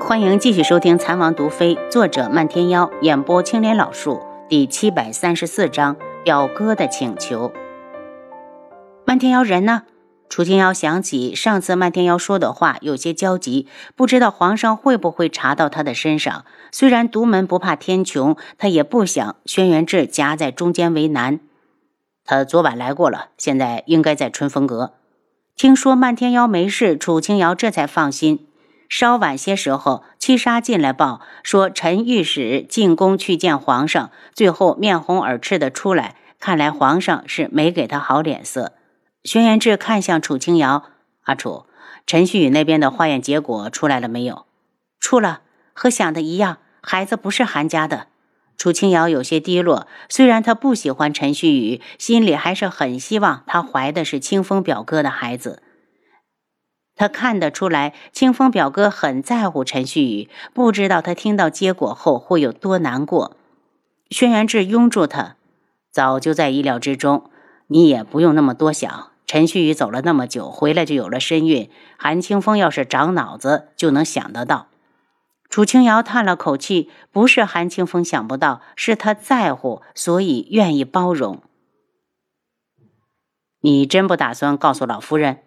欢迎继续收听《残王毒妃》，作者漫天妖，演播青莲老树，第七百三十四章表哥的请求。漫天妖人呢？楚清瑶想起上次漫天妖说的话，有些焦急，不知道皇上会不会查到他的身上。虽然独门不怕天穷，他也不想轩辕志夹在中间为难。他昨晚来过了，现在应该在春风阁。听说漫天妖没事，楚清瑶这才放心。稍晚些时候，七杀进来报说陈御史进宫去见皇上，最后面红耳赤的出来，看来皇上是没给他好脸色。轩辕志看向楚清瑶：“阿楚，陈旭宇那边的化验结果出来了没有？出了，和想的一样，孩子不是韩家的。”楚清瑶有些低落，虽然她不喜欢陈旭宇，心里还是很希望他怀的是清风表哥的孩子。他看得出来，清风表哥很在乎陈旭宇，不知道他听到结果后会有多难过。轩辕志拥住他，早就在意料之中，你也不用那么多想。陈旭宇走了那么久，回来就有了身孕。韩清风要是长脑子，就能想得到。楚清瑶叹了口气，不是韩清风想不到，是他在乎，所以愿意包容。你真不打算告诉老夫人？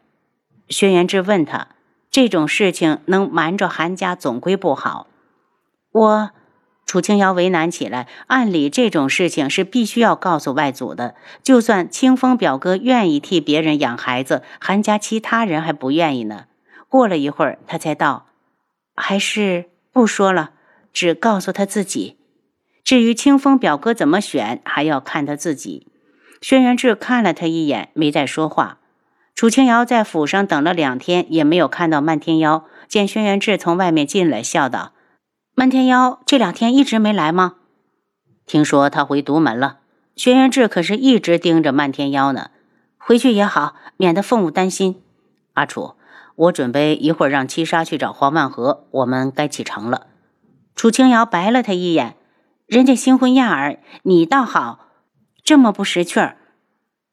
轩辕志问他：“这种事情能瞒着韩家，总归不好。”我。楚清瑶为难起来。按理这种事情是必须要告诉外祖的。就算清风表哥愿意替别人养孩子，韩家其他人还不愿意呢。过了一会儿，他才道：“还是不说了，只告诉他自己。至于清风表哥怎么选，还要看他自己。”轩辕志看了他一眼，没再说话。楚清瑶在府上等了两天，也没有看到漫天妖。见轩辕志从外面进来，笑道。漫天妖这两天一直没来吗？听说他回独门了。轩辕志可是一直盯着漫天妖呢。回去也好，免得凤舞担心。阿楚，我准备一会儿让七杀去找黄万和，我们该启程了。楚清瑶白了他一眼，人家新婚燕尔，你倒好，这么不识趣儿。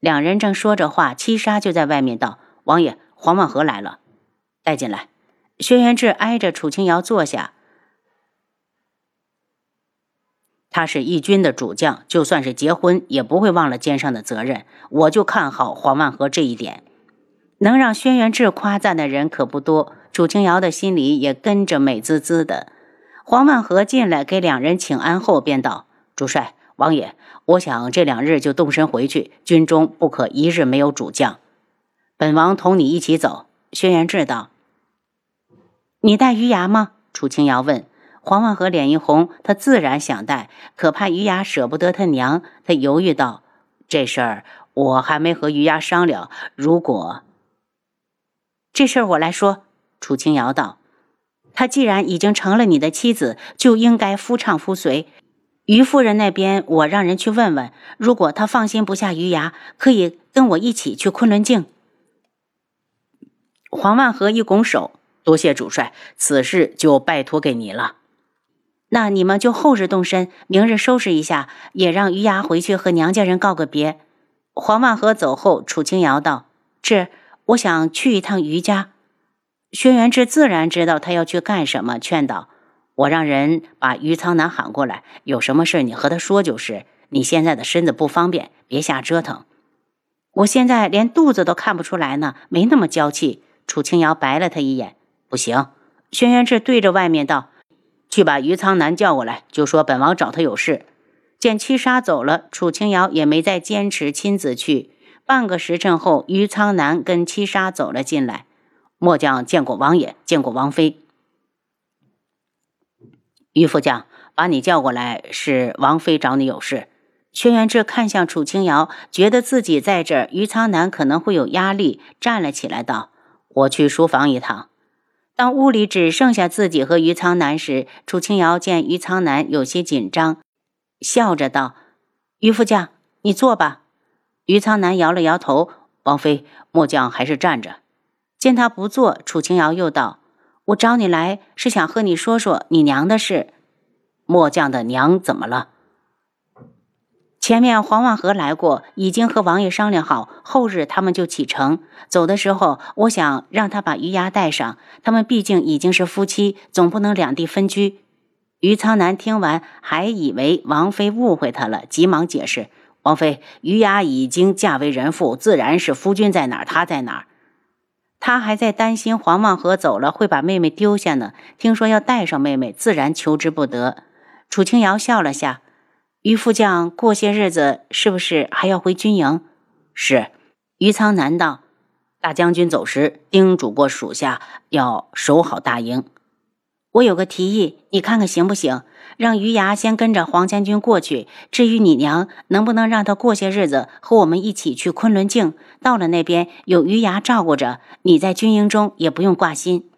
两人正说着话，七杀就在外面道：“王爷，黄万和来了，带进来。”轩辕志挨着楚清瑶坐下。他是义军的主将，就算是结婚也不会忘了肩上的责任。我就看好黄万和这一点，能让轩辕志夸赞的人可不多。楚清瑶的心里也跟着美滋滋的。黄万和进来给两人请安后，便道：“主帅、王爷，我想这两日就动身回去，军中不可一日没有主将。本王同你一起走。”轩辕志道：“你带余牙吗？”楚清瑶问。黄万和脸一红，他自然想带，可怕余牙舍不得他娘，他犹豫道：“这事儿我还没和余牙商量。如果这事儿我来说。”楚清瑶道：“他既然已经成了你的妻子，就应该夫唱妇随。于夫人那边，我让人去问问，如果她放心不下余牙，可以跟我一起去昆仑镜。”黄万和一拱手：“多谢主帅，此事就拜托给你了。”那你们就后日动身，明日收拾一下，也让余牙回去和娘家人告个别。黄万和走后，楚清瑶道：“这，我想去一趟余家。”轩辕志自然知道他要去干什么，劝道：“我让人把余苍南喊过来，有什么事你和他说就是。你现在的身子不方便，别瞎折腾。我现在连肚子都看不出来呢，没那么娇气。”楚清瑶白了他一眼：“不行。”轩辕志对着外面道。去把余苍南叫过来，就说本王找他有事。见七杀走了，楚清瑶也没再坚持亲自去。半个时辰后，余苍南跟七杀走了进来。末将见过王爷，见过王妃。余副将把你叫过来，是王妃找你有事。轩辕志看向楚清瑶，觉得自己在这儿，余苍南可能会有压力，站了起来道：“我去书房一趟。”当屋里只剩下自己和余苍南时，楚清瑶见余苍南有些紧张，笑着道：“余副将，你坐吧。”余苍南摇了摇头：“王妃，末将还是站着。”见他不坐，楚清瑶又道：“我找你来是想和你说说你娘的事。”末将的娘怎么了？前面黄万和来过，已经和王爷商量好，后日他们就启程。走的时候，我想让他把余牙带上，他们毕竟已经是夫妻，总不能两地分居。于苍南听完，还以为王妃误会他了，急忙解释：“王妃，余牙已经嫁为人妇，自然是夫君在哪儿，她在哪儿。他还在担心黄望河走了会把妹妹丢下呢。听说要带上妹妹，自然求之不得。”楚清瑶笑了下。于副将过些日子是不是还要回军营？是。于苍南道：“大将军走时叮嘱过属下要守好大营。我有个提议，你看看行不行？让于牙先跟着黄将军过去。至于你娘，能不能让她过些日子和我们一起去昆仑镜？到了那边有于牙照顾着，你在军营中也不用挂心。”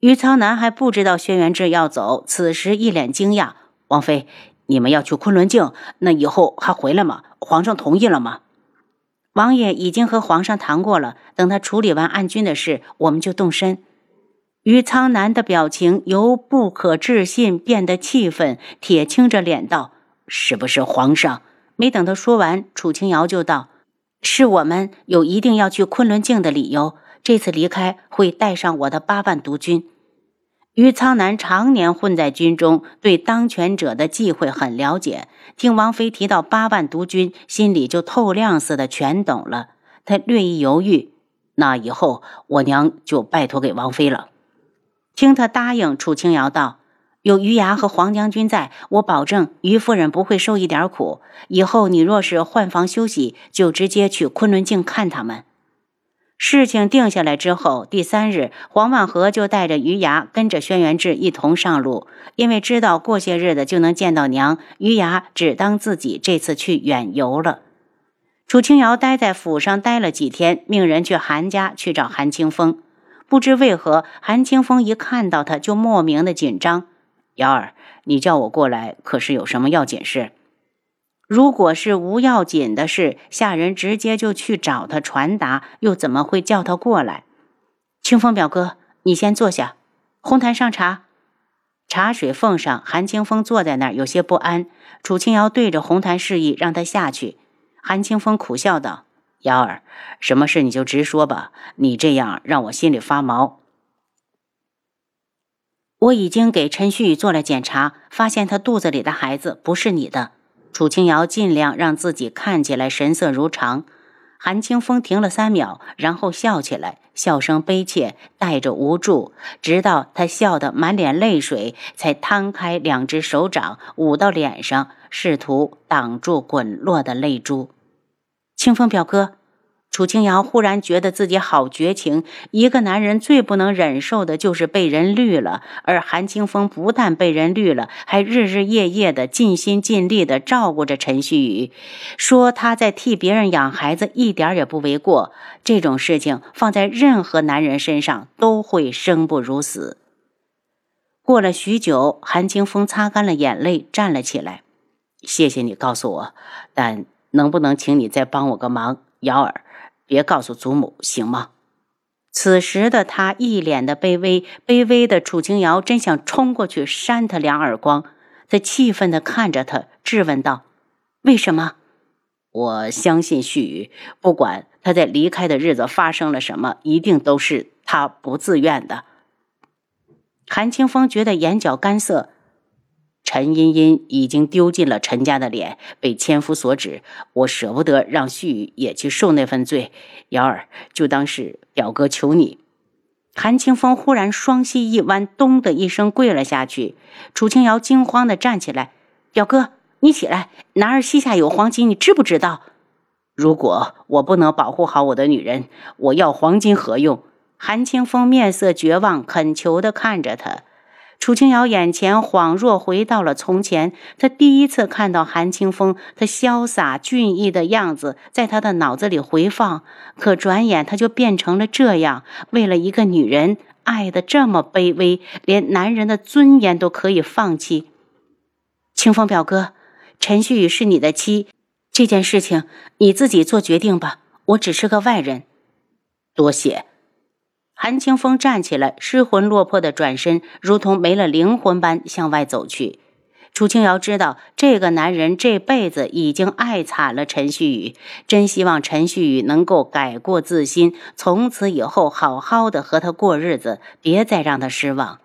于苍南还不知道轩辕志要走，此时一脸惊讶：“王妃。”你们要去昆仑镜，那以后还回来吗？皇上同意了吗？王爷已经和皇上谈过了，等他处理完暗军的事，我们就动身。于苍南的表情由不可置信变得气愤，铁青着脸道：“是不是皇上？”没等他说完，楚清瑶就道：“是我们有一定要去昆仑镜的理由，这次离开会带上我的八万毒军。”于苍南常年混在军中，对当权者的忌讳很了解。听王妃提到八万督军，心里就透亮似的全懂了。他略一犹豫，那以后我娘就拜托给王妃了。听他答应，楚清瑶道：“有余牙和黄将军在，我保证于夫人不会受一点苦。以后你若是换房休息，就直接去昆仑镜看他们。”事情定下来之后，第三日，黄万和就带着余牙跟着轩辕志一同上路。因为知道过些日子就能见到娘，余牙只当自己这次去远游了。楚清瑶待在府上待了几天，命人去韩家去找韩清风。不知为何，韩清风一看到他就莫名的紧张。瑶儿，你叫我过来，可是有什么要紧事？如果是无要紧的事，下人直接就去找他传达，又怎么会叫他过来？清风表哥，你先坐下，红檀上茶。茶水奉上，韩清风坐在那儿，有些不安。楚清瑶对着红檀示意，让他下去。韩清风苦笑道：“幺儿，什么事你就直说吧，你这样让我心里发毛。我已经给陈旭做了检查，发现他肚子里的孩子不是你的。”楚清瑶尽量让自己看起来神色如常。韩清风停了三秒，然后笑起来，笑声悲切，带着无助。直到他笑得满脸泪水，才摊开两只手掌捂到脸上，试图挡住滚落的泪珠。清风表哥。楚清瑶忽然觉得自己好绝情。一个男人最不能忍受的就是被人绿了，而韩清风不但被人绿了，还日日夜夜的尽心尽力的照顾着陈旭宇，说他在替别人养孩子，一点也不为过。这种事情放在任何男人身上都会生不如死。过了许久，韩清风擦干了眼泪，站了起来：“谢谢你告诉我，但能不能请你再帮我个忙，瑶儿？”别告诉祖母，行吗？此时的他一脸的卑微，卑微的楚清瑶真想冲过去扇他两耳光。他气愤的看着他，质问道：“为什么？”我相信旭宇，不管他在离开的日子发生了什么，一定都是他不自愿的。韩清风觉得眼角干涩。陈茵茵已经丢尽了陈家的脸，被千夫所指。我舍不得让旭宇也去受那份罪。瑶儿，就当是表哥求你。韩清风忽然双膝一弯，咚的一声跪了下去。楚清瑶惊慌的站起来：“表哥，你起来！男儿膝下有黄金，你知不知道？如果我不能保护好我的女人，我要黄金何用？”韩清风面色绝望，恳求的看着他。楚清瑶眼前恍若回到了从前，她第一次看到韩清风，他潇洒俊逸的样子在他的脑子里回放。可转眼他就变成了这样，为了一个女人爱的这么卑微，连男人的尊严都可以放弃。清风表哥，陈旭宇是你的妻，这件事情你自己做决定吧，我只是个外人。多谢。韩清风站起来，失魂落魄的转身，如同没了灵魂般向外走去。楚清瑶知道这个男人这辈子已经爱惨了陈旭宇，真希望陈旭宇能够改过自新，从此以后好好的和他过日子，别再让他失望。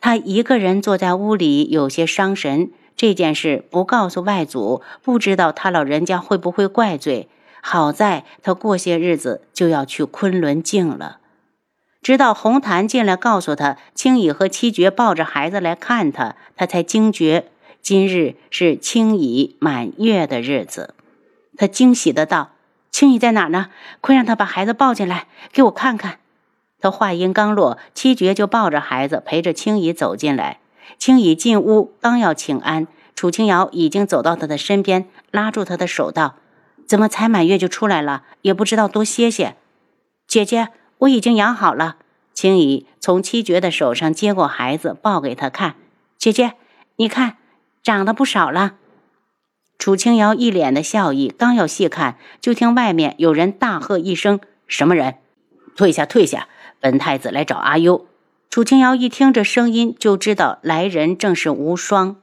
他一个人坐在屋里，有些伤神。这件事不告诉外祖，不知道他老人家会不会怪罪。好在他过些日子就要去昆仑镜了。直到红檀进来告诉他，青乙和七绝抱着孩子来看他，他才惊觉今日是青乙满月的日子。他惊喜的道：“青乙在哪呢？快让他把孩子抱进来，给我看看。”他话音刚落，七绝就抱着孩子陪着青乙走进来。青乙进屋，刚要请安，楚青瑶已经走到他的身边，拉住他的手道：“怎么才满月就出来了？也不知道多歇歇。”姐姐。我已经养好了。青姨从七绝的手上接过孩子，抱给他看。姐姐，你看，长得不少了。楚清瑶一脸的笑意，刚要细看，就听外面有人大喝一声：“什么人？退下，退下！本太子来找阿优。”楚清瑶一听这声音，就知道来人正是无双。